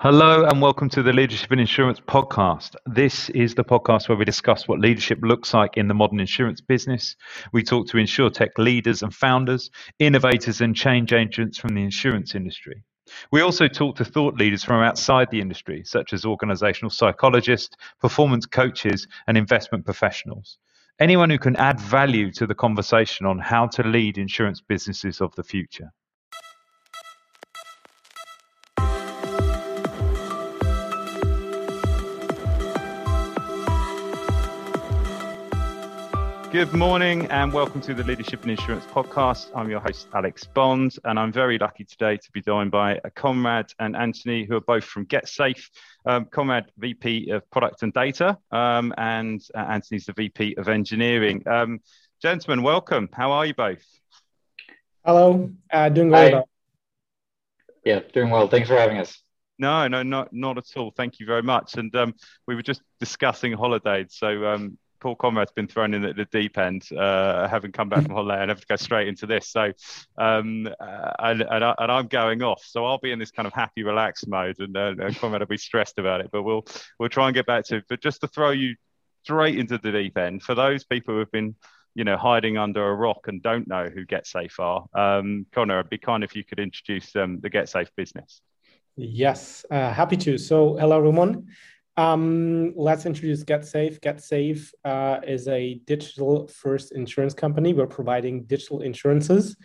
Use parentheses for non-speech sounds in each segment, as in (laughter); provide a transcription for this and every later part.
Hello and welcome to the Leadership in Insurance podcast. This is the podcast where we discuss what leadership looks like in the modern insurance business. We talk to insurtech leaders and founders, innovators and change agents from the insurance industry. We also talk to thought leaders from outside the industry, such as organizational psychologists, performance coaches, and investment professionals. Anyone who can add value to the conversation on how to lead insurance businesses of the future. Good morning and welcome to the Leadership in Insurance podcast. I'm your host, Alex Bond, and I'm very lucky today to be joined by Konrad and Anthony, who are both from GetSafe. Um, Konrad, VP of Product and Data, um, and uh, Anthony's the VP of Engineering. Um, gentlemen, welcome. How are you both? Hello, uh, doing well. Yeah, doing well. Thanks for having us. No, no, not not at all. Thank you very much. And um, we were just discussing holidays, so um, Paul Konrad's been thrown in at the deep end, uh, having come back from (laughs) holiday and have to go straight into this. So, um, uh, and, and, I, am going off. So I'll be in this kind of happy, relaxed mode, and, uh, and Konrad will be stressed about it. But we'll we'll try and get back to. It. But just to throw you straight into the deep end for those people who have been you know, hiding under a rock and don't know who GetSafe are. Um, Konrad, it'd be kind if you could introduce um, the GetSafe business. Yes, uh, happy to. So, hello, Ramon. Um, let's introduce GetSafe. GetSafe uh, is a digital first insurance company. We're providing digital insurances,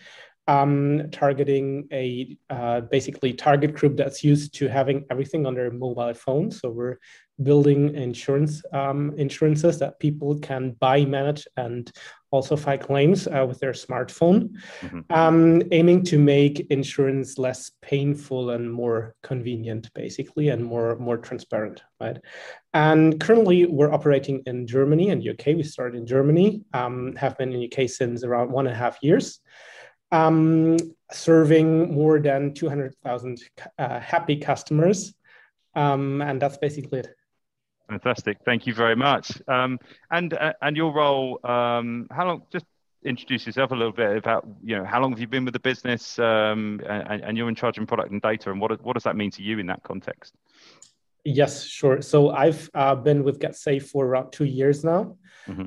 um, targeting a uh, basically target group that's used to having everything on their mobile phone. So we're building insurance um, insurances that people can buy, manage, and also file claims uh, with their smartphone, mm-hmm. um, aiming to make insurance less painful and more convenient, basically, and more more transparent, right? And currently, we're operating in Germany and UK. We started in Germany, um, have been in UK since around one and a half years. Um, serving more than 200,000 uh, happy customers. Um, and that's basically it. Fantastic. Thank you very much. Um, and uh, and your role, um, how long? Just introduce yourself a little bit about you know how long have you been with the business, um, and, and, you're in charge of product and data, and what what does that mean to you in that context? Yes, sure. So I've uh, been with GetSafe for around two years now. Mm-hmm.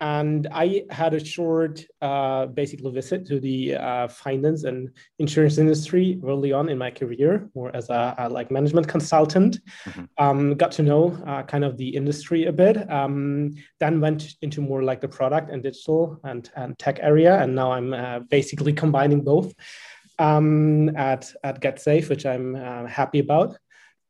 And I had a short, uh, basically visit to the uh, finance and insurance industry early on in my career, more as a, a like management consultant. Mm-hmm. Um, got to know uh, kind of the industry a bit. Um, then went into more like the product and digital and, and tech area, and now I'm uh, basically combining both um, at at GetSafe, which I'm uh, happy about.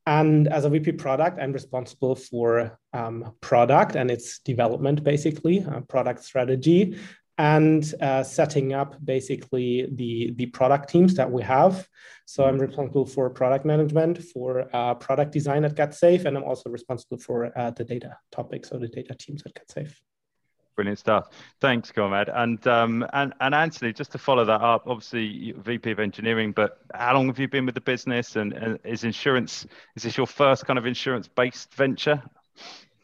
And as a VP product, I'm responsible for um, product and its development, basically, uh, product strategy, and uh, setting up basically the, the product teams that we have. So I'm responsible for product management, for uh, product design at GetSafe, and I'm also responsible for uh, the data topics or the data teams at GetSafe. Brilliant stuff. Thanks, Konrad. And um, and and Anthony, just to follow that up, obviously VP of Engineering, but how long have you been with the business? And, and is insurance is this your first kind of insurance-based venture?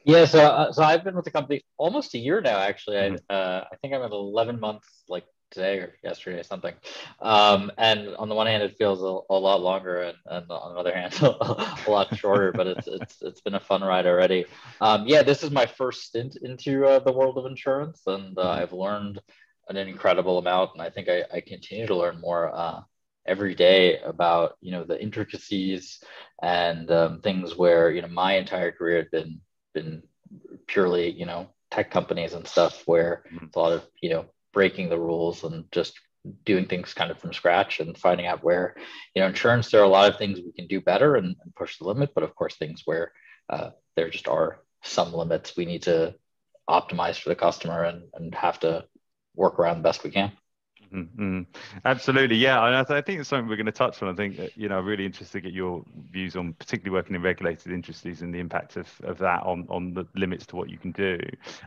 Yeah, so uh, so I've been with the company almost a year now. Actually, mm-hmm. I uh, I think I'm at 11 months, like today or yesterday or something. Um, and on the one hand, it feels a, a lot longer, and, and, on the other hand, (laughs) a, lot shorter. but it's it's it's been a fun ride already. Um, yeah, this is my first stint into uh, the world of insurance, and uh, I've learned an incredible amount, and I think I, I continue to learn more. Uh, every day about you know the intricacies and um, things where you know my entire career had been been purely you know tech companies and stuff where mm-hmm. a lot of you know breaking the rules and just doing things kind of from scratch and finding out where you know insurance there are a lot of things we can do better and, and push the limit but of course things where uh, there just are some limits we need to optimize for the customer and, and have to work around the best we can Mm-hmm. Absolutely, yeah. I, th- I, think it's something we're going to touch on. I think you know, really interested to get your views on particularly working in regulated industries and the impact of, of that on on the limits to what you can do.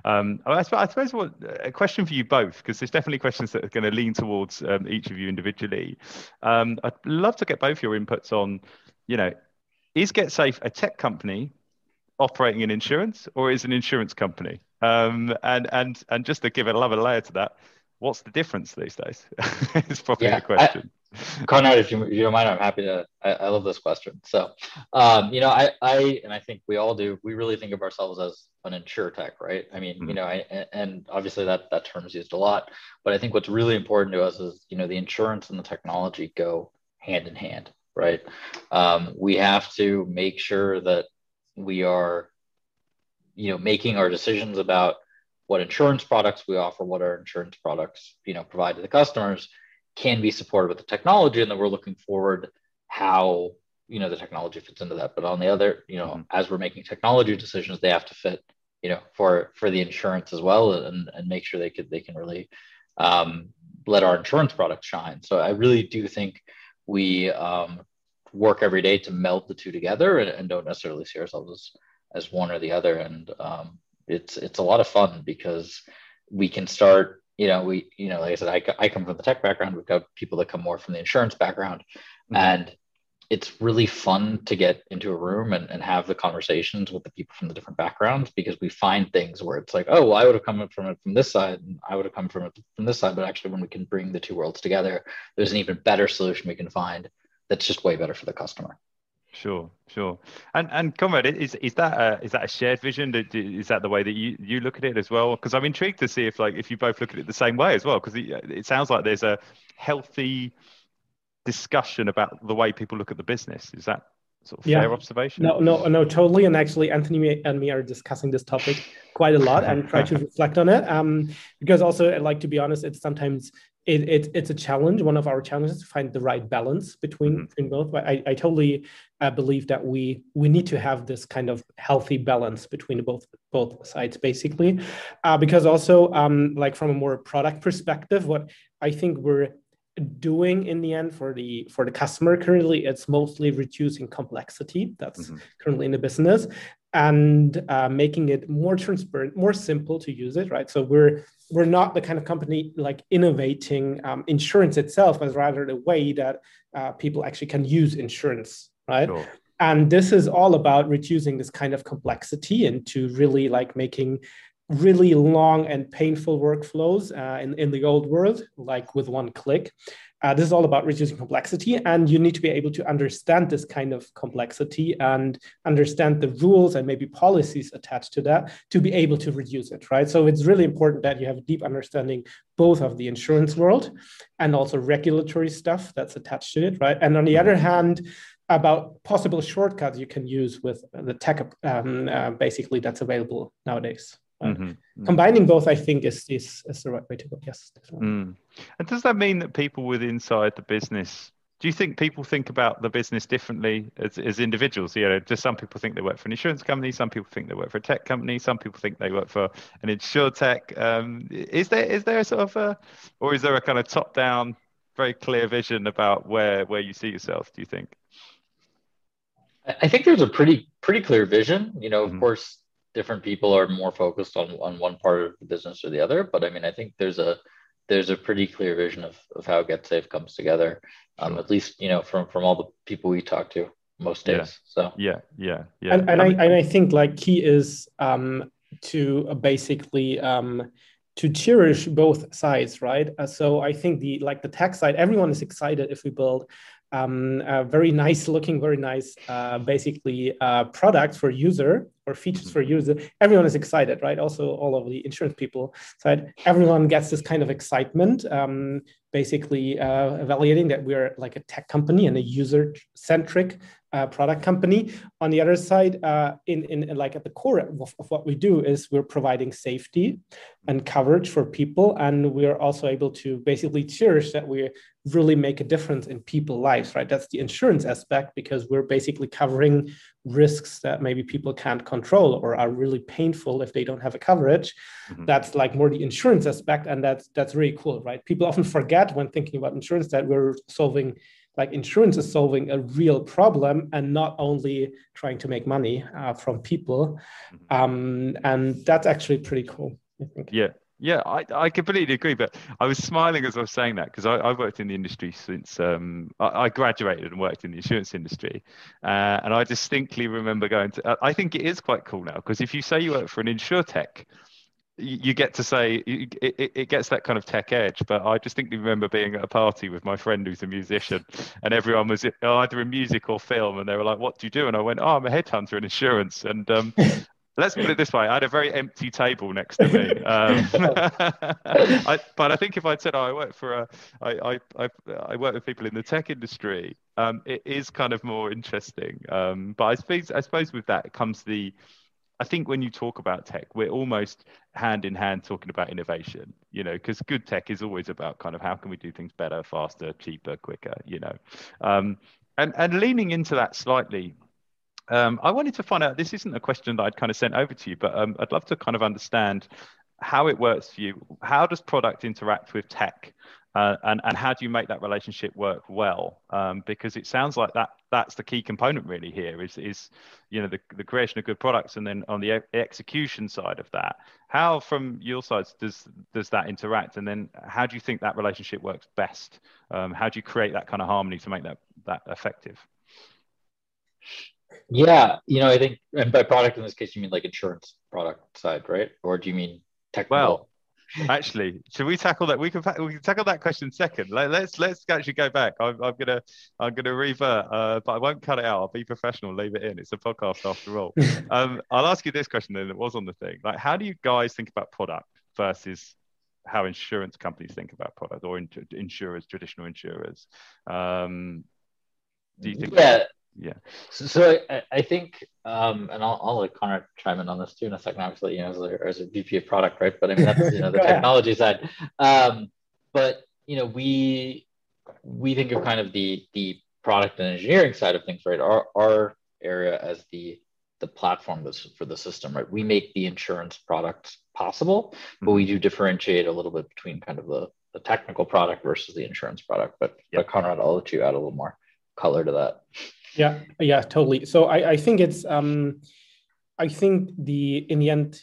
Um, I, I suppose what a question for you both because there's definitely questions that are going to lean towards um, each of you individually. Um, I'd love to get both your inputs on, you know, is GetSafe a tech company operating in insurance or is an insurance company? Um, and and and just to give another layer to that what's the difference these days? (laughs) it's probably yeah, the question. I, Konrad, if you, if you, don't mind, I'm happy to. I, I love this question. So, um, you know, I, I, and I think we all do. We really think of ourselves as an insurtech, right? I mean, mm-hmm. you know, I, and obviously that that term is used a lot. But I think what's really important to us is, you know, the insurance and the technology go hand in hand, right? Um, we have to make sure that we are, you know, making our decisions about what insurance products we offer, what our insurance products, you know, provide to the customers can be supported with the technology. And then we're looking forward how, you know, the technology fits into that. But on the other, you know, mm-hmm. as we're making technology decisions, they have to fit, you know, for, for the insurance as well and, and make sure they could, they can really um, let our insurance products shine. So I really do think we um, work every day to meld the two together and, and, don't necessarily see ourselves as, as one or the other. And, um, it's it's a lot of fun because we can start you know we you know like i said i, I come from the tech background. We've got people that come more from the insurance background. Mm-hmm. and it's really fun to get into a room and, and have the conversations with the people from the different backgrounds because we find things where it's like oh well, i would have come from it from this side and i would have come from it from this side. But actually when we can bring the two worlds together there's an even better solution we can find that's just way better for the customer Sure, sure. And and Konrad, is is that a, is that a shared vision? Is that the way that you, you look at it as well? Because I'm intrigued to see if like if you both look at it the same way as well. Because it, it sounds like there's a healthy discussion about the way people look at the business. Is that sort of yeah. fair observation? No, no, no, totally. And actually, Anthony and me are discussing this topic quite a lot and try to (laughs) reflect on it. Um, because also, I like to be honest, it's sometimes it, it, it's a challenge. One of our challenges to find the right balance between, mm-hmm. between both. But I, I totally uh, believe that we we need to have this kind of healthy balance between both both sides, basically, uh, because also um, like from a more product perspective, what I think we're doing in the end for the for the customer currently it's mostly reducing complexity that's mm-hmm. currently in the business and uh, making it more transparent, more simple to use it, right? So we're we're not the kind of company like innovating um, insurance itself, but rather the way that uh, people actually can use insurance, right? Sure. And this is all about reducing this kind of complexity into really like making really long and painful workflows uh, in, in the old world, like with one click. Uh, this is all about reducing complexity, and you need to be able to understand this kind of complexity and understand the rules and maybe policies attached to that to be able to reduce it, right? So it's really important that you have a deep understanding both of the insurance world and also regulatory stuff that's attached to it, right? And on the other hand, about possible shortcuts you can use with the tech, um, uh, basically that's available nowadays. Mm-hmm. mm-hmm. Combining both, I think, is, is, is the right way to go. Yes. Mm. And does that mean that people with inside the business, do you think people think about the business differently as, as individuals? You know, just some people think they work for an insurance company, some people think they work for a tech company, some people think they work for an insurtech. Um, is there is there a sort of a, or is there a kind of top down, very clear vision about where where you see yourself? Do you think? I think there's a pretty pretty clear vision. You know, mm-hmm. of course, different people are more focused on on one part of the business or the other. But I mean, I think there's a there's a pretty clear vision of, of how GetSafe comes together. Um, sure. at least you know from from all the people we talk to most days. Yeah. So yeah, yeah, yeah. And, and I, mean, I, and I think like key is um, to basically um, to cherish both sides, right? Uh, so I think the like the tech side, everyone is excited if we build um, a very nice looking, very nice, uh, basically uh, product for user or features for user. Everyone is excited, right? Also, all of the insurance people side, everyone gets this kind of excitement. Um, basically, uh, evaluating that we're like a tech company and a user centric uh, product company. On the other side, uh, in, in like at the core of, of, what we do is we're providing safety and coverage for people, and we're also able to basically cherish that we really make a difference in people's lives. Right, that's the insurance aspect because we're basically covering risks that maybe people can't control or are really painful if they don't have a coverage. Mm-hmm. That's like more the insurance aspect, and that's that's really cool, right? People often forget when thinking about insurance that we're solving like insurance is solving a real problem and not only trying to make money uh, from people mm-hmm. um, and that's actually pretty cool i think yeah yeah I, I completely agree but i was smiling as i was saying that because I, I worked in the industry since um, I, I, graduated and worked in the insurance industry uh, and i distinctly remember going to i think it is quite cool now because if you say you work for an insurtech you get to say it, it, it, gets that kind of tech edge but i distinctly remember being at a party with my friend who's a musician and everyone was either in music or film and they were like what do you do? And i went oh i'm a headhunter in insurance and um, let's put it this way i had a very empty table next to me um, (laughs) I, but i think if i'd said oh, i work for a I, I, I work with people in the tech industry um, it is kind of more interesting um, but i suppose i suppose with that comes the I think when you talk about tech, we're almost hand in hand talking about innovation, you know, because good tech is always about kind of how can we do things better, faster, cheaper, quicker, you know. Um, and, and leaning into that slightly, um, I wanted to find out this isn't a question that I'd kind of sent over to you, but um, I'd love to kind of understand how it works for you. How does product interact with tech? Uh, and, and how do you make that relationship work well? Um, because it sounds like that that's the key component really here is, is you know, the, the creation of good products and then on the execution side of that, how from your side does, does that interact? And then how do you think that relationship works best? Um, how do you create that kind of harmony to make that, that effective? Yeah, you know, I think, and by product in this case, you mean like insurance product side, right? Or do you mean technical? Well, actually, should we tackle that? We can we can tackle that question second. Let, us let's, let's actually go back. I'm, I'm gonna I'm gonna revert, uh, but I won't cut it out. I'll be professional, leave it in. It's a podcast after all. (laughs) um, I'll ask you this question then. It was on the thing. Like, how do you guys think about product versus how insurance companies think about product or in, insurers, traditional insurers? Um, do you think? Yeah. That- yeah. So, so I, I, think, um, and I'll, I'll let Konrad chime in on this too in a second, obviously, you know, as a, as a VP of product, right? But I mean, that's, you know, (laughs) the technology side. Um, but, you know, we, we think of kind of the, the product and engineering side of things, right? Our, our area as the, the platform for the system, right? We make the insurance product possible, but we mm-hmm. do differentiate a little bit between kind of the, the technical product versus the insurance product. But, yep. but Konrad, I'll let you add a little more color to that. Yeah, yeah, totally. So I, I think it's um, I think the in the end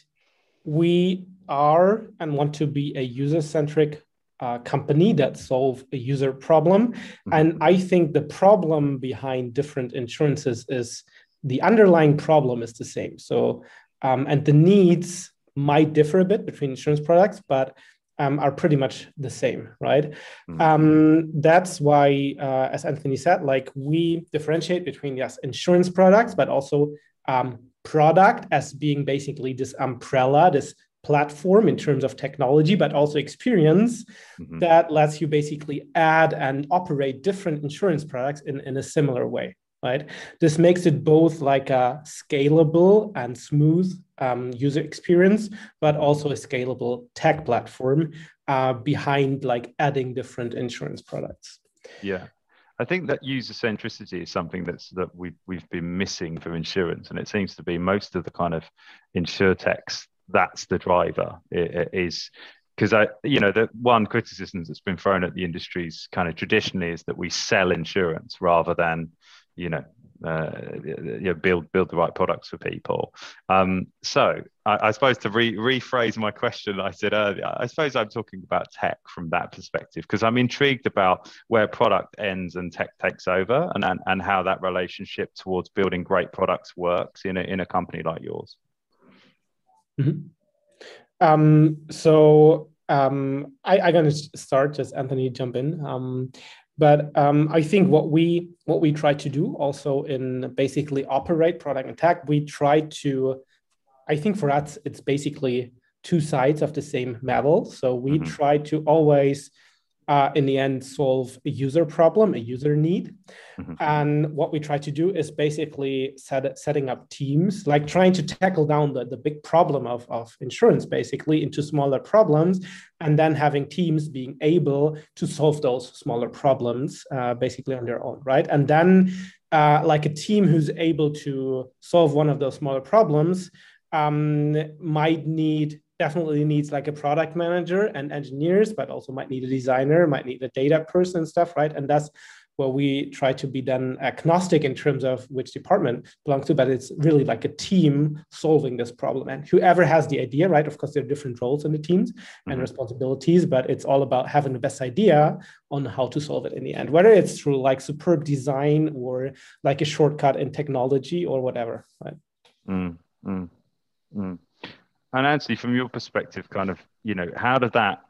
we are and want to be a user-centric uh, company that solve a user problem. Mm-hmm. And I think the problem behind different insurances is the underlying problem is the same. So um, and the needs might differ a bit between insurance products, but um, are pretty much the same, right? Mm-hmm. Um, that's why, uh, as Anthony said, like we differentiate between yes, insurance products, but also um, product as being basically this umbrella, this platform in terms of technology, but also experience mm-hmm. that lets you basically add and operate different insurance products in, in a similar way right? This makes it both like a scalable and smooth um, user experience, but also a scalable tech platform uh, behind like adding different insurance products. Yeah. I think that user centricity is something that's that we've we've been missing for insurance, and it seems to be most of the kind of insurtechs. That's the driver. It, it is because I, you know, the one criticism that's been thrown at the industries kind of traditionally is that we sell insurance rather than you know, uh, you know, build build the right products for people. Um, so I, I, suppose to re- rephrase my question I said earlier, I suppose I'm talking about tech from that perspective because I'm intrigued about where product ends and tech takes over, and and, and how that relationship towards building great products works in a in a company like yours. Mm-hmm. Um, so um, I, I'm going to start. Just Anthony, jump in. Um, but um, I think what we what we try to do also in basically operate product and tech, we try to, I think for us it's basically two sides of the same medal. So we mm-hmm. try to always uh, in the end solve a user problem, a user need. Mm-hmm. And what we try to do is basically set, setting up teams, like trying to tackle down the, the big problem of, of insurance basically into smaller problems, and then having teams being able to solve those smaller problems uh, basically on their own, right? And then uh, like a team who's able to solve one of those smaller problems um, might need definitely needs like a product manager and engineers, but also might need a designer, might need a data person and stuff, right? And that's where we try to be then agnostic in terms of which department belongs to, but it's really like a team solving this problem. And whoever has the idea, right? Of course, there are different roles in the teams mm-hmm. and responsibilities, but it's all about having the best idea on how to solve it in the end, whether it's through like superb design or like a shortcut in technology or whatever, right? Mm, mm, mm. And Anthony, from your perspective, kind of, you know, how does that,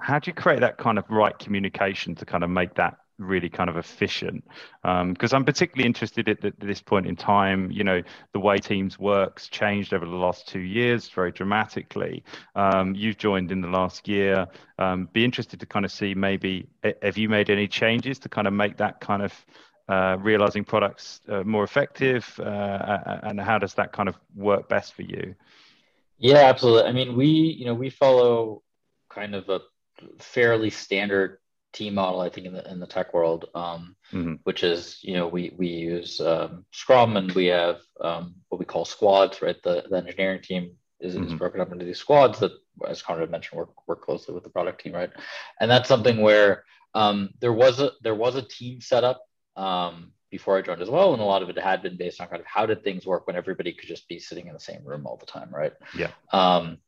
how do you create that kind of right communication to kind of make that really kind of efficient? Because um, i'm particularly interested at, at, this point in time you know the way teams works changed over the last two years very dramatically. Um, you've joined in the last year. Um, be interested to kind of see maybe have you made any changes to kind of make that kind of uh, realizing products uh, more effective? Uh, and how does that kind of work best for you yeah absolutely i mean we you know we follow kind of a fairly standard team model, I think, in the in the tech world, um, mm-hmm. which is you know we we use um, Scrum and we have um, what we call squads, right? The, the engineering team is, mm-hmm. is broken up into these squads that, as Konrad mentioned, work work closely with the product team, right? And that's something where um, there was a there was a team set up um, before I joined as well, and a lot of it had been based on kind of how did things work when everybody could just be sitting in the same room all the time, right? Yeah. Um,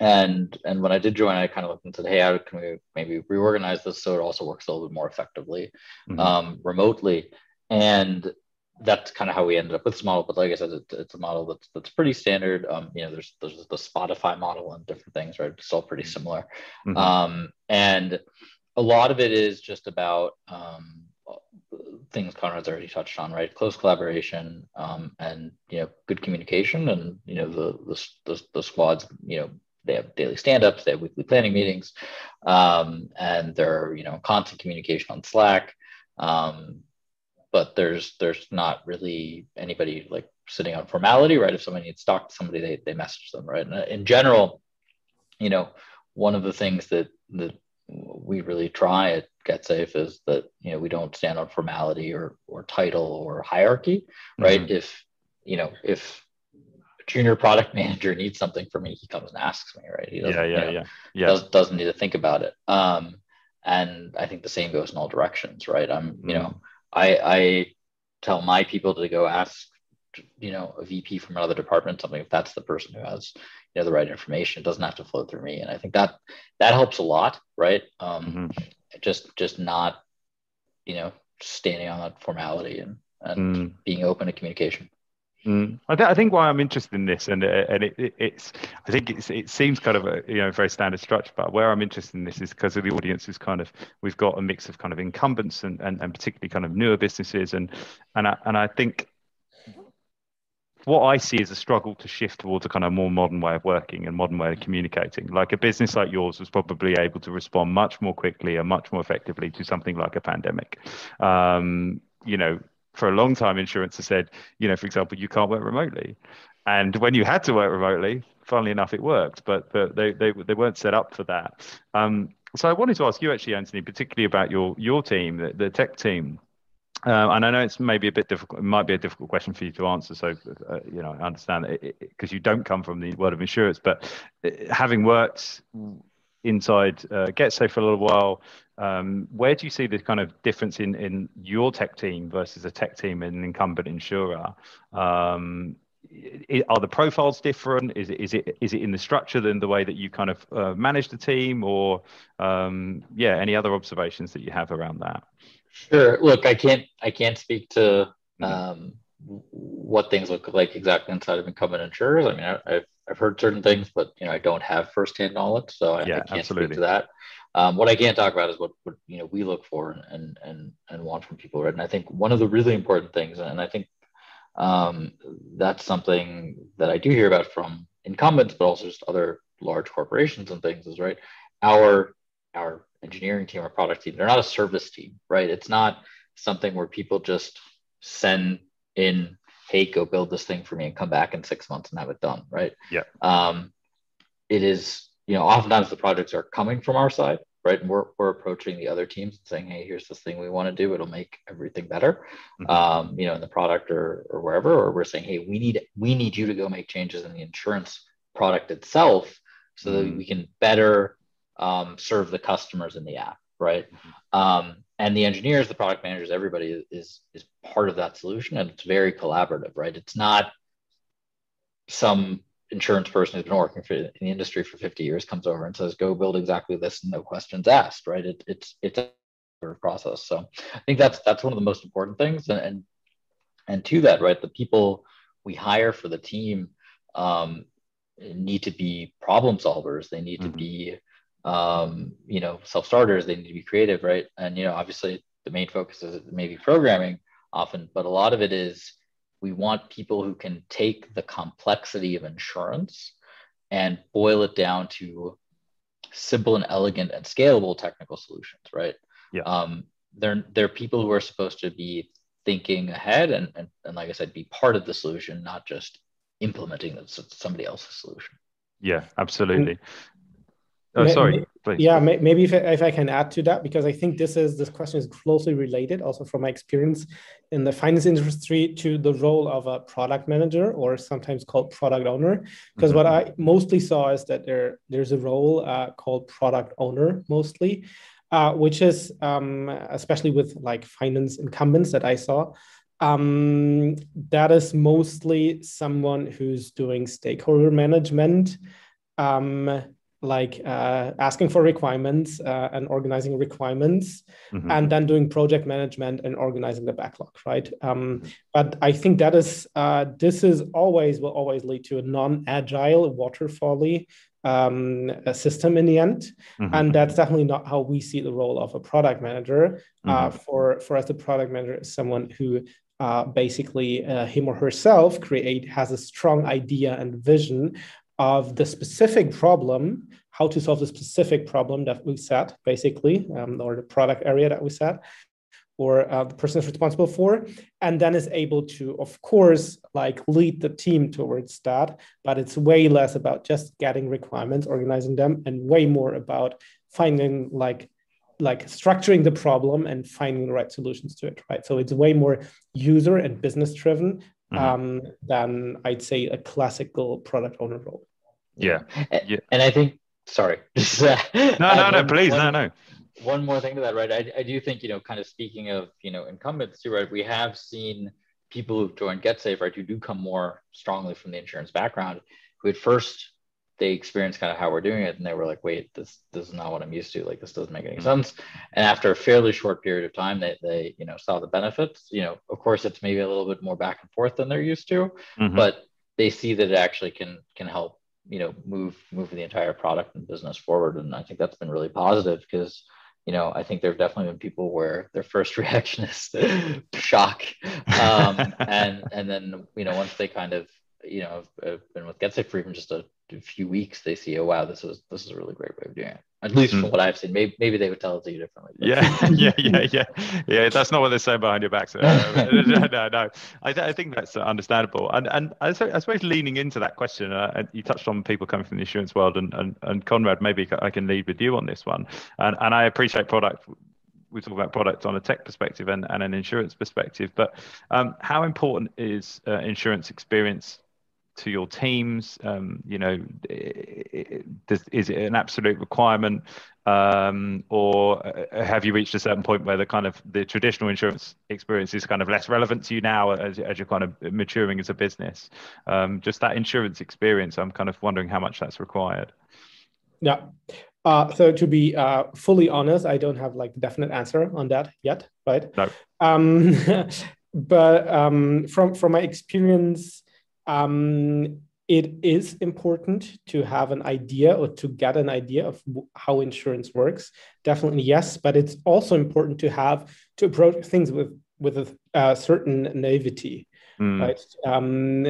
and and when I did join, I kind of looked and said, hey, how can we maybe reorganize this so it also works a little bit more effectively mm-hmm. um, remotely? And that's kind of how we ended up with this model. But like I said, it, it's a model that's that's pretty standard. Um, you know, there's there's the Spotify model and different things, right? It's all pretty mm-hmm. similar. Mm-hmm. Um, and a lot of it is just about um, things Konrad's already touched on, right? Close collaboration um, and you know good communication, and you know the the the, the squads, you know they have daily stand-ups, they have weekly planning meetings, um, and they're you know constant communication on Slack. Um, but there's there's not really anybody like sitting on formality, right? If somebody needs to talk to somebody, they they message them, right? And uh, in general, you know, one of the things that that we really try at GetSafe is that you know we don't stand on formality or or title or hierarchy, right? Mm-hmm. If you know if junior product (laughs) manager needs something from me, he comes and asks me, right? He doesn't, yeah, yeah, you know, yeah, yeah. Does, doesn't need to think about it. Um, and I think the same goes in all directions, right? I'm, mm. you know. I, I tell my people to go ask, you know, a VP from another department something if that's the person who has, you know, the right information. It doesn't have to flow through me, and I think that that helps a lot, right? Um, mm-hmm. Just just not, you know, standing on that formality and and mm. being open to communication. Mm. I, th- I, think why I'm interested in this, and uh, and it, it, it's, I think it's, it seems kind of a you know very standard structure, but where I'm interested in this is because of the audience is kind of we've got a mix of kind of incumbents and, and, and particularly kind of newer businesses, and and I, and I think what I see is a struggle to shift towards a kind of more modern way of working and modern way of communicating. Like a business like yours was probably able to respond much more quickly and much more effectively to something like a pandemic. Um, you know, for a long time, insurance has said, you know, for example, you can't work remotely. And when you had to work remotely, funnily enough, it worked, but, but they, they, they weren't set up for that. Um, so I wanted to ask you actually, Anthony, particularly about your, your team, the, the tech team. Uh, and I know it's maybe a bit difficult. It might be a difficult question for you to answer. So, uh, you know, I understand because you don't come from the world of insurance. But uh, having worked inside uh, GetSafe for a little while, um, where do you see the kind of difference in, in your tech team versus a tech team in an incumbent insurer? Um, are the profiles different? Is it is it is it in the structure than the way that you kind of uh, manage the team, or um, yeah, any other observations that you have around that? Sure. Look, I can't I can't speak to mm-hmm. um, what things look like exactly inside of incumbent insurers. I mean, I, have I've heard certain things, but you know, I don't have firsthand knowledge, so I, yeah, I can't absolutely. speak to that. Um, what I can't talk about is what, what you know we look for and and and want from people, right? And I think one of the really important things, and I think um, that's something that I do hear about from incumbents, but also just other large corporations and things, is right. Our our engineering team, our product team, they're not a service team, right? It's not something where people just send in, hey, go build this thing for me and come back in six months and have it done, right? Yeah. Um, it is you know, oftentimes the projects are coming from our side, right? And we're, we're approaching the other teams and saying, hey, here's this thing we want to do. It'll make everything better, mm-hmm. um, you know, in the product or, or wherever. Or we're saying, hey, we need we need you to go make changes in the insurance product itself so mm-hmm. that we can better um, serve the customers in the app, right? Mm-hmm. Um, and the engineers, the product managers, everybody is is part of that solution, and it's very collaborative, right? It's not some insurance person who's been working for, in the industry for 50 years comes over and says, go build exactly this, no questions asked, right? It, it's, it's a process. So I think that's, that's one of the most important things. And, and, and to that, right, the people we hire for the team, um, need to be problem solvers. They need mm-hmm. to be, um, you know, self starters. They need to be creative, right? And you know, obviously, the main focus is maybe programming often, but a lot of it is we want people who can take the complexity of insurance and boil it down to simple and elegant and scalable technical solutions, right? Yeah. Um, they're they're people who are supposed to be thinking ahead and, and, and like I said, be part of the solution, not just implementing somebody else's solution. Yeah, absolutely. Oh, sorry. Please. Yeah, maybe if, if I can add to that, because I think this is this question is closely related, also from my experience in the finance industry, to the role of a product manager or sometimes called product owner. Because mm-hmm. what I mostly saw is that there there's a role uh, called product owner mostly, uh, which is um, especially with like finance incumbents that I saw. Um, that is mostly someone who's doing stakeholder management, um, like uh, asking for requirements uh, and organizing requirements, mm-hmm. and then doing project management and organizing the backlog, right? Um, but I think that is uh, this is always will always lead to a non-agile, waterfally um, a system in the end. Mm-hmm. And that's definitely not how we see the role of a product manager. Uh, mm-hmm. Uh, for, for us, the product manager is someone who uh, basically uh, him or herself create has a strong idea and vision of the specific problem, how to solve the specific problem that we set, basically, um, or the product area that we set, or uh, the person is responsible for and then is able to of course like lead the team towards that but it's way less about just getting requirements organizing them and way more about finding like like structuring the problem and finding the right solutions to it right? So it's way more user and business driven mm-hmm. um, than i'd say a classical product owner role yeah, yeah. and i think sorry (laughs) no no no please one, no no one more thing to that, right? I, I do think, you know, kind of speaking of, you know, incumbents too, right? We have seen people who've joined GetSafe, right, who do come more strongly from the insurance background, who at first they experienced kind of how we're doing it and they were like wait this this is not what i'm used to like this doesn't make any mm-hmm. sense and after a fairly short period of time they, they you know saw the benefits you know of course it's maybe a little bit more back and forth than they're used to mm-hmm. but they see that it actually can can help you know move move the entire product and business forward and i think that's been really positive because you know, I think there have definitely been people where their first (laughs) reaction is shock, um, and and then you know once they kind of you know have been with GetSafe for even just a, a, few weeks, they see, oh wow, this is this is a really great way of doing it. At least mm-hmm. from what I've seen, maybe maybe they would tell it to you differently. But. Yeah, (laughs) (laughs) yeah, yeah, yeah, yeah. That's not what they're saying behind your back. So, (laughs) uh, no, no. I, I think that's understandable. And and I suppose leaning into that question, uh, you touched on people coming from the insurance world, and and, and Konrad, maybe I can lead with you on this one. And and I appreciate product we talk about product on a tech perspective and, and an insurance perspective, but um, how important is uh, insurance experience to your teams? Um, you know, does, is it an absolute requirement, um, or uh, have you reached a certain point where the kind of the traditional insurance experience is kind of less relevant to you now as, as you're kind of maturing as a business? Um, just that insurance experience, I'm kind of wondering how much that's required. Yeah. Uh, so to be uh, fully honest, I don't have like the definite answer on that yet, right? No. Um, (laughs) but um, from from my experience, um, it is important to have an idea or to get an idea of how insurance works. Definitely yes, but it's also important to have to approach things with with a, a certain naivety, mm. right? Um,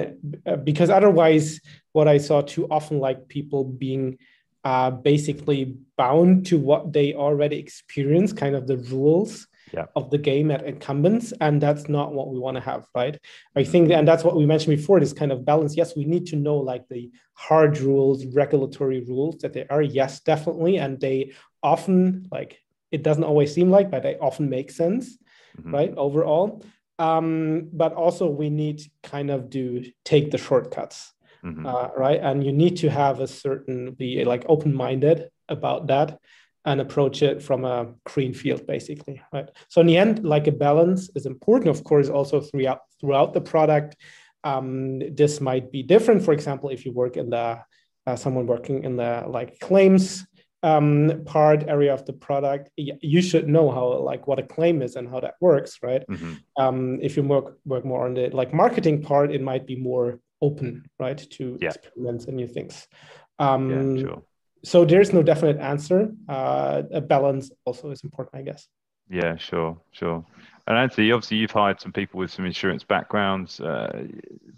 because otherwise, what I saw too often, like people being uh, basically bound to what they already experience, kind of the rules yeah. of the game at incumbents and that's not what we want to have right i think and that's what we mentioned before this kind of balance yes we need to know like the hard rules regulatory rules that they are yes definitely and they often like it doesn't always seem like but they often make sense mm-hmm. right overall um, but also we need kind of to take the shortcuts mm-hmm. uh, right and you need to have a certain be like open-minded about that and approach it from a green field basically right so in the end like a balance is important of course also throughout throughout the product um, this might be different for example if you work in the uh, someone working in the like claims um, part area of the product you should know how like what a claim is and how that works right mm-hmm. um, if you work work more on the like marketing part it might be more open, right, to Yeah. experiments and new things. Um, yeah, sure. So there's no definite answer. Uh, a balance also is important, I guess. Yeah, sure, sure. And Anthony, obviously you've hired some people with some insurance backgrounds. Uh,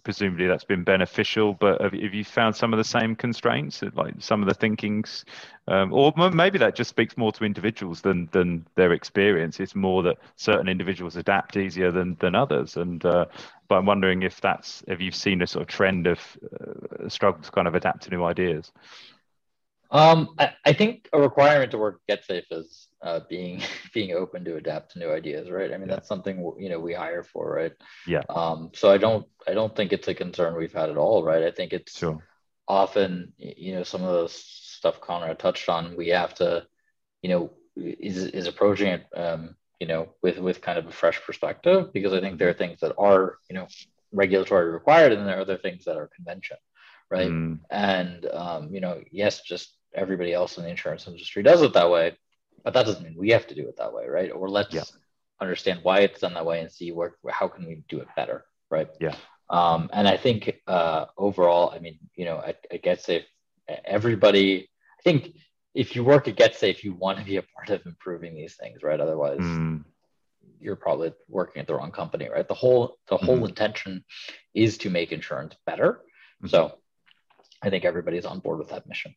presumably that's been beneficial, but have, have you found some of the same constraints, like some of the thinkings, um, or maybe that just speaks more to individuals than than their experience. It's more that certain individuals adapt easier than than others. And uh, but I'm wondering if that's if you've seen a sort of trend of uh, struggle to kind of adapt to new ideas. Um, I, I think a requirement to work at GetSafe is uh, being (laughs) being open to adapt to new ideas, right? I mean, Yeah. that's something you know we hire for, right? Yeah. Um, so I don't I don't think it's a concern we've had at all, right? I think it's Sure. often you know some of the stuff Konrad touched on. We have to, you know, is is approaching it, um, you know, with with kind of a fresh perspective because I think there are things that are you know regulatory required, and there are other things that are convention, right? Mm, And um, you know, yes, just everybody else in the insurance industry does it that way, but that doesn't mean we have to do it that way, right? Or let's Yeah. understand why it's done that way and see where how can we do it better, right? Yeah. Um, and I think uh, overall, I mean, you know, at, at GetSafe, everybody, I think if you work at GetSafe, you want to be a part of improving these things, right? Otherwise, mm, you're probably working at the wrong company, right? The whole the whole Mhm. intention is to make insurance better. Mhm. So I think everybody's on board with that mission.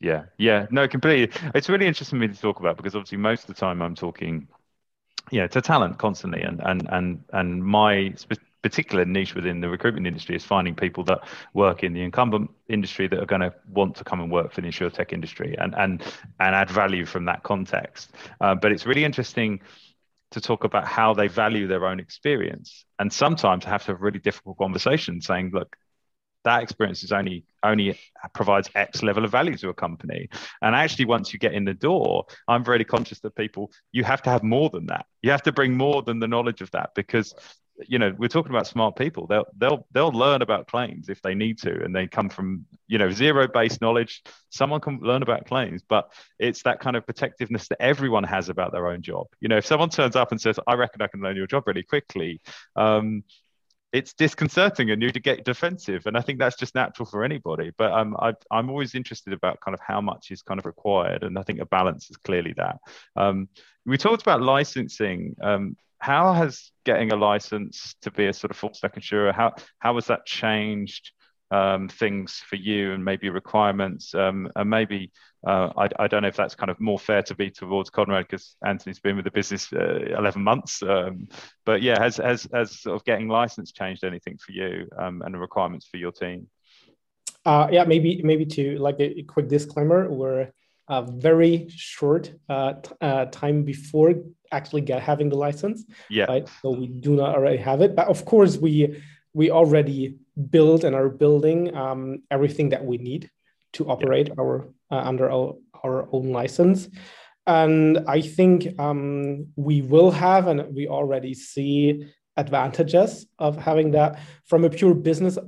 Yeah, yeah, no, completely. It's really interesting for me to talk about because obviously most of the time I'm talking, yeah, to talent constantly, and and and and my spe- particular niche within the recruitment industry is finding people that work in the incumbent industry that are going to want to come and work for the insurtech industry and and and add value from that context. Uh, but it's really interesting to talk about how they value their own experience, and sometimes have to have really difficult conversations saying, look, that experience is only only provides X level of value to a company. And actually, once you get in the door, I'm very conscious that people you have to have more than that. You have to bring more than the knowledge of that because you know we're talking about smart people. They'll they'll they'll learn about claims if they need to, and they come from you know zero based knowledge. Someone can learn about claims, but it's that kind of protectiveness that everyone has about their own job. You know, if someone turns up and says, "I reckon I can learn your job really quickly," um, it's disconcerting and you to get defensive and i think that's just natural for anybody but um, I, i'm always interested about kind of how much is kind of required and i think a balance is clearly that. Um, we talked about licensing um, how has getting a license to be a sort of full stack insurer how how has that changed um, things for you and maybe requirements um, and maybe uh, I, I, don't know if that's kind of more fair to be towards Konrad because Anthony's been with the business uh, 11 months. Um, but yeah, has, has, has sort of getting license changed anything for you um, and the requirements for your team? Uh, yeah, maybe maybe to like a quick disclaimer, we're a very short uh, uh, time before actually get having the license. Yeah. Right. So we do not already have it, but of course we we already build and are building um, everything that we need to operate yeah. our uh, under our, our own license. And I think um, we will have, and we already see advantages of having that from a pure business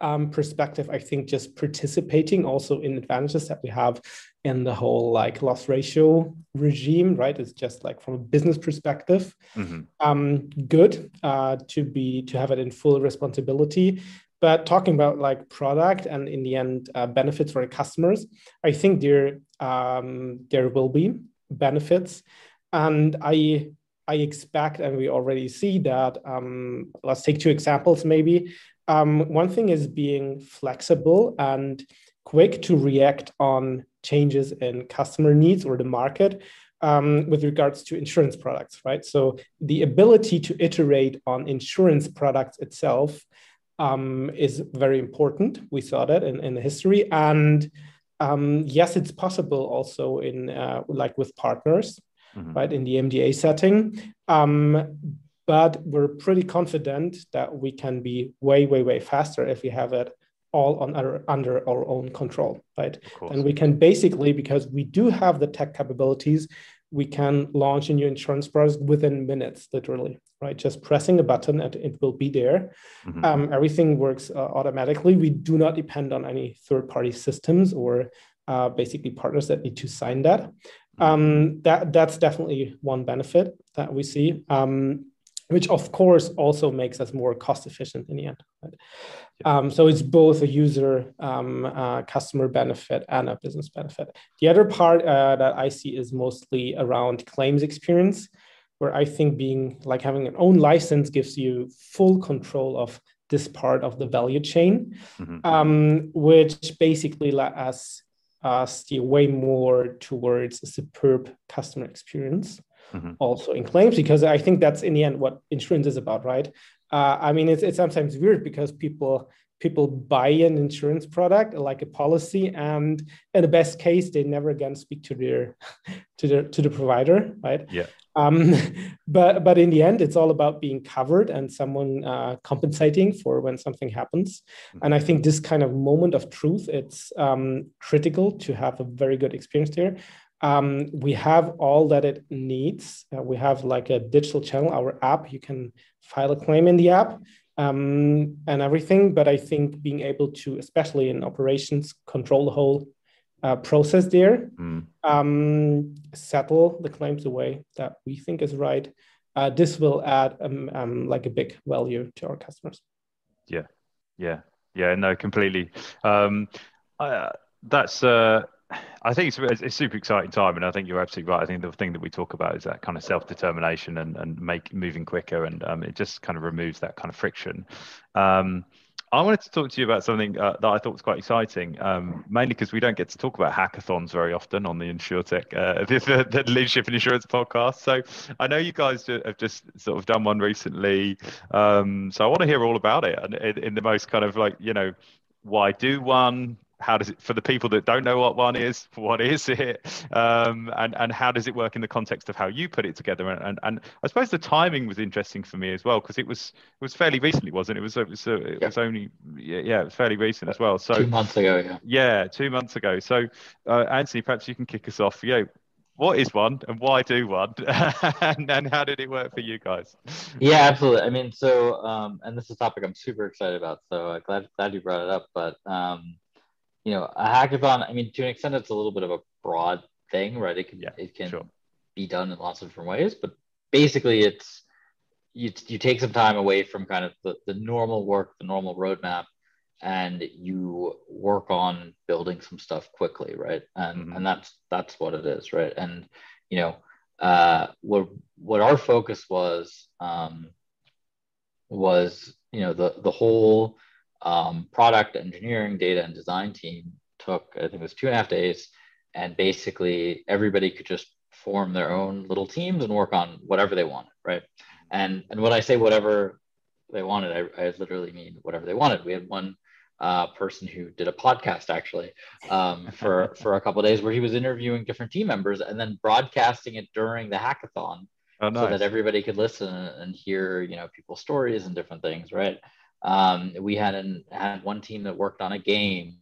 um, perspective. I think just participating also in advantages that we have in the whole like loss ratio regime, right? It's just like from a business perspective, mm-hmm. um, good uh, to be to have it in full responsibility. But talking about like product and in the end uh, benefits for the customers, I think there um, there will be benefits, and I I expect and we already see that. Um, let's take two examples maybe. Um, one thing is being flexible and quick to react on changes in customer needs or the market um, with regards to insurance products, right? So the ability to iterate on insurance products itself um, is very important. We saw that in, in history. And um, yes, it's possible also in uh, like with partners, mm-hmm. right, in the MGA setting. Um, but we're pretty confident that we can be way, way, way faster if we have it all on our, under our own control, right? And we can basically, because we do have the tech capabilities, we can launch a new insurance product within minutes, literally, right? Just pressing a button and it will be there. Mm-hmm. Um, everything works uh, automatically. We do not depend on any third-party systems or uh, basically partners that need to sign that. Um, that that's definitely one benefit that we see. Um, which of course also makes us more cost efficient in the end. Right? Um, so it's both a user um, uh, customer benefit and a business benefit. The other part uh, that I see is mostly around claims experience, where I think being like having an own license gives you full control of this part of the value chain, mm-hmm. um, which basically let us uh, steer way more towards a superb customer experience mm-hmm. also in claims because I think that's in the end what insurance is about, right? Uh, I mean, it's, it's sometimes weird because people people buy an insurance product like a policy and in the best case they never again speak to their (laughs) to the to the provider right yeah um, (laughs) but but in the end it's all about being covered and someone uh, compensating for when something happens and i think this kind of moment of truth it's um, critical to have a very good experience there um, we have all that it needs. Uh, we have like a digital channel, our app. You can file a claim in the app um, and everything. But I think being able to, especially in operations, control the whole uh, process there, mm. um, settle the claims the way that we think is right. Uh, this will add um, um, like a big value to our customers. Yeah, yeah, yeah. No, completely. Um, uh, that's uh, I think it's, it's a super exciting time, and I think you're absolutely right. I think the thing that we talk about is that kind of self determination and, and make moving quicker, and um, it just kind of removes that kind of friction. Um, I wanted to talk to you about something uh, that I thought was quite exciting, um, mainly because we don't get to talk about hackathons very often on the InsurTech, uh, (laughs) the, the, Leadership in Insurance podcast. So I know you guys have just sort of done one recently. Um, so I want to hear all about it and in, in the most kind of like, you know, why do one? How does it for the people that don't know what one is what is it? Um, and and how does it work in the context of how you put it together? And and, and i suppose the timing was interesting for me as well because it was it was fairly recently wasn't it? It was it was, uh, it yeah. was only yeah, yeah it was fairly recent as well. So two months ago yeah. Yeah two months ago. So uh, anthony perhaps you can kick us off. Yeah what is one and why do one? (laughs) And, and how did it work for you guys? Yeah absolutely. I mean so um, and this is a topic i'm super excited about so uh, glad glad you brought it up but um, you know, a hackathon, I mean, to an extent, it's a little bit of a broad thing, right? It can, yeah, it can sure. be done in lots of different ways, but basically it's, you, you take some time away from kind of the, the normal work, the normal roadmap, and you work on building some stuff quickly, right? And, mm-hmm. and that's, that's what it is, right? And, you know, uh, what, what our focus was, um, was, you know, the, the whole, um, product engineering, data, and design team took, I think it was two and a half days. And basically, everybody could just form their own little teams and work on whatever they wanted, right? And, and when I say whatever they wanted, I, I literally mean whatever they wanted. We had one uh, person who did a podcast actually um, (laughs) for for a couple days where he was interviewing different team members and then broadcasting it during the hackathon oh, nice. so that everybody could listen and hear you know people's stories and different things right um, we had an, had one team that worked on a game.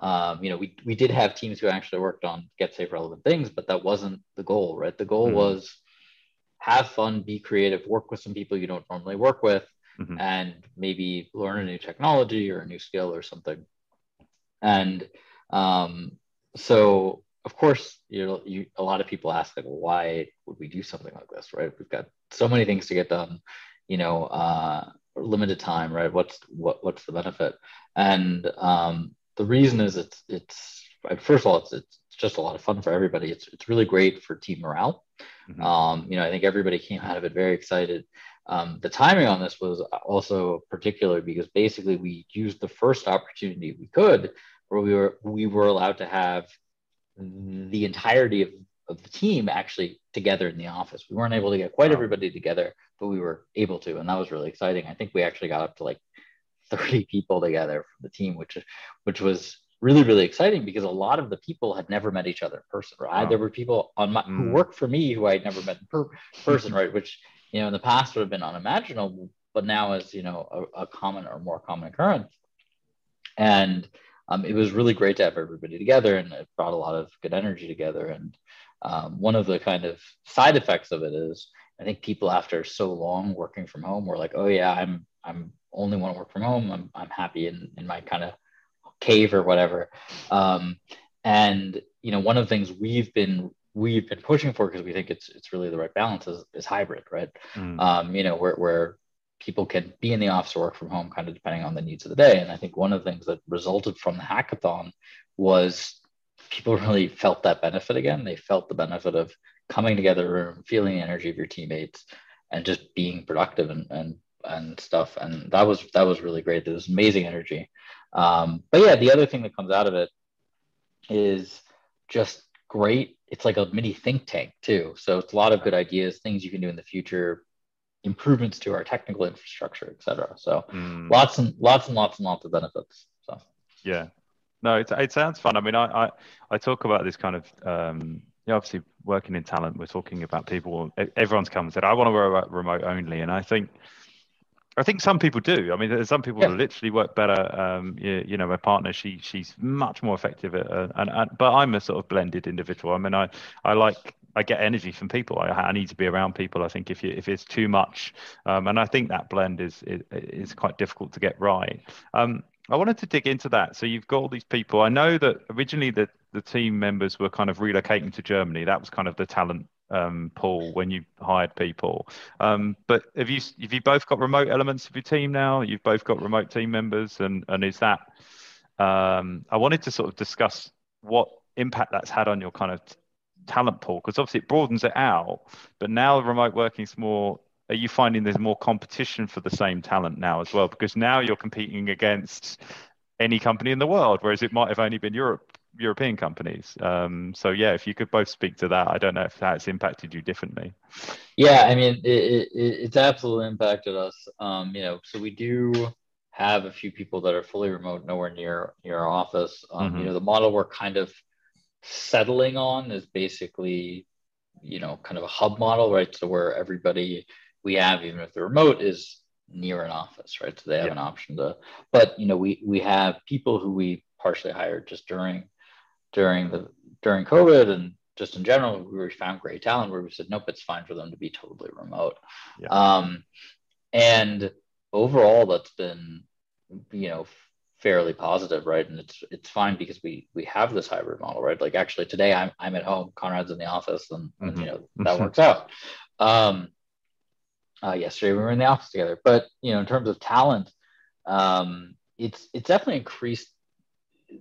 Um, you know, we, we did have teams who actually worked on GetSafe relevant things, but that wasn't the goal, right? The goal mm-hmm. was have fun, be creative, work with some people you don't normally work with, mm-hmm. and maybe learn a new technology or a new skill or something. And um, so, of course, you know, you, a lot of people ask like, well, why would we do something like this, right? We've got so many things to get done. You know, uh, limited time, right? What's what what's the benefit? And um, the reason is it's it's first of all it's it's just a lot of fun for everybody. It's it's really great for team morale. Mm-hmm. Um, you know, I think everybody came out of it very excited. Um, the timing on this was also particular because basically we used the first opportunity we could where we were we were allowed to have the entirety of of the team actually together in the office. We weren't able to get quite wow. everybody together, but we were able to, and that was really exciting. I think we actually got up to like (laughs) 30 people together from the team, which which was really really exciting because a lot of the people had never met each other in person. Right? Wow. There were people on my mm. who worked for me who I had never met in per- person, right? Which you know in the past would have been unimaginable, but now is you know a, a common or more common occurrence. And um, it was really great to have everybody together, and it brought a lot of good energy together. And um, one of the kind of side effects of it is I think people after so long working from home were like, oh yeah, I'm I'm only want to work from home. I'm I'm happy in in my kind of cave or whatever. Um, and you know, one of the things we've been we've been pushing for because we think it's it's really the right balance is, is hybrid, right? Mm. Um, you know, where where people can be in the office or work from home, kind of depending on the needs of the day. And I think one of the things that resulted from the hackathon was people really felt that benefit again. They felt the benefit of coming together room, feeling the energy of your teammates, and just being productive and and and stuff. And that was that was really great. There was amazing energy. Um, but yeah, the other thing that comes out of it is just great. It's like a mini think tank too. So it's a lot of good ideas, things you can do in the future, improvements to our technical infrastructure, et cetera. So mm. lots and lots and lots and lots of benefits. So yeah, no, it, it sounds fun. I mean, I, I, I talk about this kind of, um, obviously working in talent, we're talking about people, everyone's come and said, I want to work remote only. And I think, I think some people do. I mean, there's some people yeah. that literally work better. Um, you, you, know, my partner, she she's much more effective at, uh, and, and but I'm a sort of blended individual. I mean, I I like I get energy from people. I, I, need to be around people. I think if you, if it's too much, um, and I think that blend is, is, is quite difficult to get right. Um, I wanted to dig into that. So you've got all these people. I know that originally the the team members were kind of relocating to Germany. That was kind of the talent um, pool when you hired people. Um, but have you have you both got remote elements of your team now? You've both got remote team members, and and is that? Um, I wanted to sort of discuss what impact that's had on your kind of talent pool because obviously it broadens it out. But now remote working is more. Are you finding there's more competition for the same talent now as well? Because now you're competing against any company in the world, whereas it might have only been Europe European companies. Um, so yeah, if you could both speak to that, I don't know if that's impacted you differently. Yeah, I mean, it, it, it's absolutely impacted us. Um, you know, so we do have a few people that are fully remote, nowhere near near our office. Um, mm-hmm. You know, the model we're kind of settling on is basically, you know, kind of a hub model, right? So where everybody we have, even if they're remote, is near an office, right? So they have yeah. an option to. But you know, we we have people who we partially hired just during during the during COVID and just in general, we found great talent where we said, nope, it's fine for them to be totally remote. Yeah. Um, and overall, that's been, you know, fairly positive, right? And it's it's fine because we we have this hybrid model, right? Like actually today, I'm I'm at home, Konrad's in the office, and, mm-hmm. and you know that works out. Um, uh, yesterday we were in the office together, but you know, in terms of talent, um, it's it's definitely increased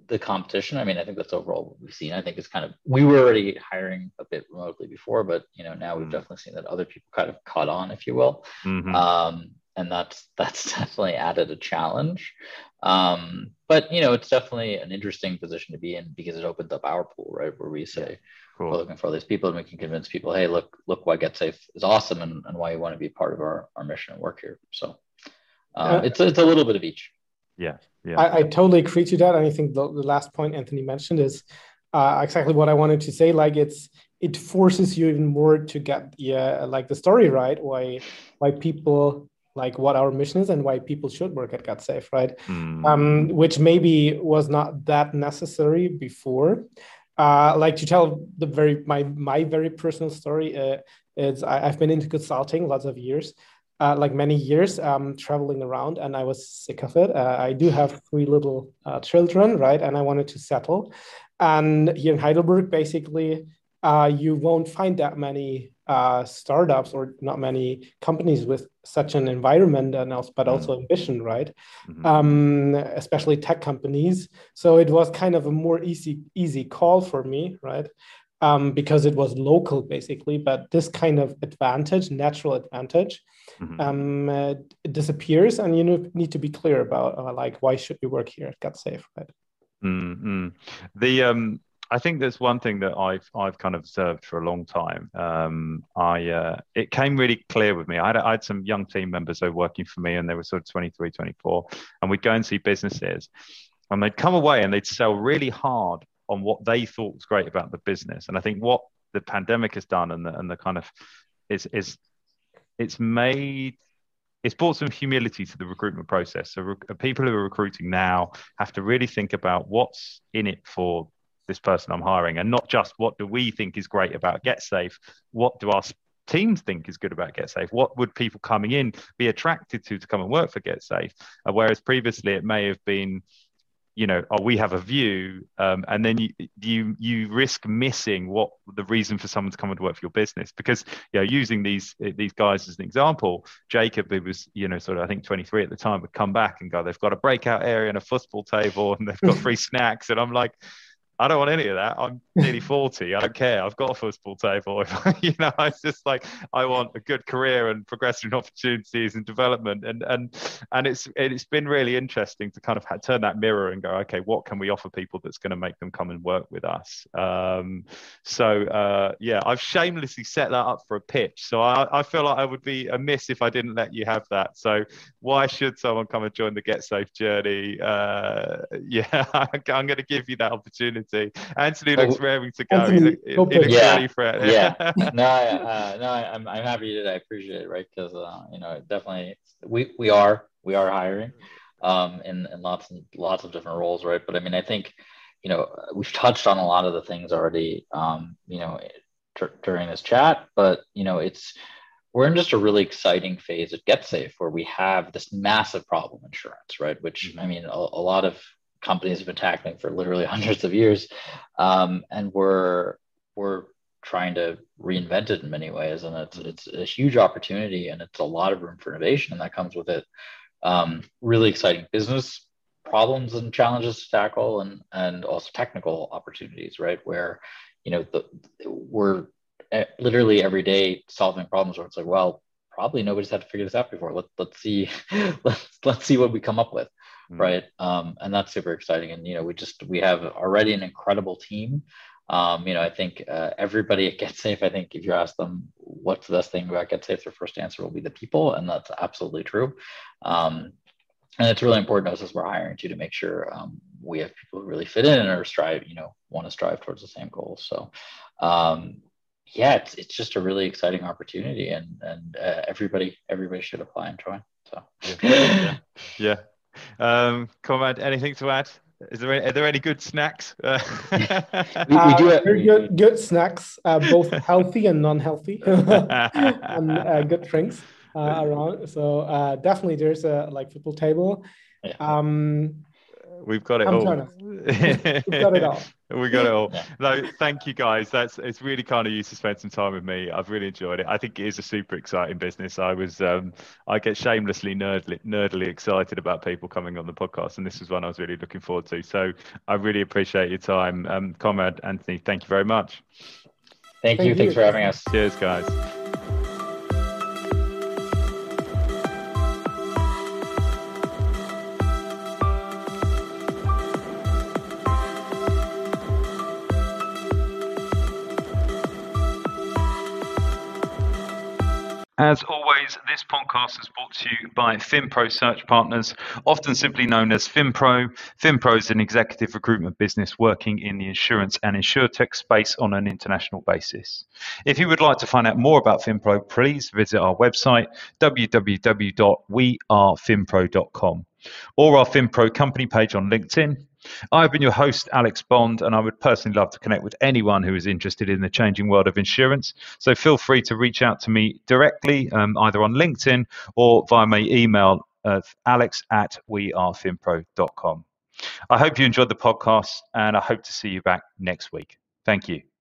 the competition. I mean, I think that's overall what we've seen. I think it's kind of we were already hiring a bit remotely before, but you know now we've mm-hmm. definitely seen that other people kind of caught on, if you will, mm-hmm. um, and that's (laughs) that's definitely added a challenge. Um, but you know, it's definitely an interesting position to be in because it opens up our pool, right, where we say cool. we're looking for all these people, and we can convince people, hey, look, look why GetSafe is awesome, and, and why you want to be part of our our mission and work here. So um, it's it's a little bit of each. Yeah, yeah. I, I totally agree to that. And I think the, the last point Anthony mentioned is uh, exactly what I wanted to say. Like it's it forces you even more to get yeah like the story right. Why why people like what our mission is and why people should work at GetSafe, right? Mm. Um, which maybe was not that necessary before. Uh, like to tell the very my my very personal story uh, is I, have been into consulting lots of years, uh, like many years um, traveling around and I was sick of it. Uh, I do have three little uh, children, right? And I wanted to settle. And here in Heidelberg, basically, uh, you won't find that many uh, startups or not many companies with such an environment and also, but also mm-hmm. ambition, right? Mm-hmm. Um, especially tech companies. So it was kind of a more easy easy call for me, right? um, because it was local basically. But this kind of advantage, natural advantage, mm-hmm. um, uh, disappears, and you need to be clear about uh, like why should you work here at GetSafe, right? Mm-hmm. The um, I think there's one thing that I've I've kind of observed for a long time. Um, I uh, it came really clear with me. I had, I had some young team members who were working for me, and they were sort of 23, 24, and we'd go and see businesses, and they'd come away and they'd sell really hard on what they thought was great about the business. And I think what the pandemic has done and the, and the kind of is is it's made it's brought some humility to the recruitment process. So rec- people who are recruiting now have to really think about what's in it for this person I'm hiring, and not just what do we think is great about GetSafe. What do our teams think is good about GetSafe? What would people coming in be attracted to to come and work for GetSafe? Uh, whereas previously it may have been you know, oh, we have a view, um, and then you you you risk missing what the reason for someone to come and work for your business because you know using these these guys as an example, Jacob, who was you know sort of I think 23 at the time, would come back and go, they've got a breakout area and a football table, and they've got (laughs) free snacks, and I'm like, I don't want any of that. I'm nearly 40. I don't care. I've got a football table. (laughs) you know, it's just like I want a good career and progression opportunities and development. And and and it's it's been really interesting to kind of turn that mirror and go, okay, what can we offer people that's going to make them come and work with us? Um, so uh, yeah, I've shamelessly set that up for a pitch. So I, I feel like I would be amiss if I didn't let you have that. So why should someone come and join the GetSafe journey? Uh, (laughs) yeah, (laughs) I'm going to give you that opportunity opportunity. Anthony looks raring to go. Anthony, he, look, he looks yeah, ready for it. yeah. No, uh, no, I'm, I'm happy that I appreciate it, right? Because uh, you know, definitely we we are we are hiring um in, in lots and lots of different roles, right? But I mean, I think you know we've touched on a lot of the things already, um, you know, t- during this chat, but you know, it's we're in just a really exciting phase at GetSafe where we have this massive problem insurance, right? Which mm-hmm. I mean, a, a, lot of companies have been tackling for literally (laughs) hundreds of years, um, and we're we're trying to reinvent it in many ways, and it's it's a huge opportunity, and it's a lot of room for innovation, and that comes with it. Um, really exciting business problems and challenges to tackle, and and also technical opportunities, right? Where you know the we're eh, literally every day solving problems where it's like, well, probably nobody's had to figure this out before. Let, let's see, (laughs) let's let's see what we come up with mm. right? Um, and that's super exciting. And you know, we just we have already an incredible team. Um, you know, I think uh, everybody at (laughs) GetSafe, I think if you ask them what's the best thing about GetSafe, their first answer will be the people, and that's absolutely true. Um, and it's really important to us as we're hiring too to make sure um, we have people who really fit in and are strive, you know, want to strive towards the same goals. So, um, yeah, it's, it's just a really exciting opportunity, and and uh, everybody everybody should apply and join. So, yeah. (laughs) yeah. Um, Konrad, anything to add? Is there any, are there any good snacks? (laughs) we, we, do uh, good, good snacks, uh, both healthy and non-healthy, (laughs) and uh, good drinks uh, around. So uh, definitely, there's a like football table. Um, We've got it I'm all. (laughs) We've got it all. (laughs) we got it all. No, thank you guys. That's it's really kind of you to spend some time with me. I've really enjoyed it. I think it is a super exciting business. I was um, I get shamelessly nerdly, nerdily excited about people coming on the podcast, and this is one I was really looking forward to. So I really appreciate your time, um, Konrad Anthony. Thank you very much. Thank, thank you. you. Thanks for having us. Cheers, guys. As always, this podcast is brought to you by FinPro Search Partners, often simply known as FinPro. FinPro is an executive recruitment business working in the insurance and insurtech space on an international basis. If you would like to find out more about FinPro, please visit our website www.wearefinpro.com or our FinPro company page on LinkedIn I've been your host, Alex Bond, and I would personally love to connect with anyone who is interested in the changing world of insurance. So feel free to reach out to me directly, um, either on LinkedIn or via my email of alex at wearefinpro.com. I hope you enjoyed the podcast, and I hope to see you back next week. Thank you.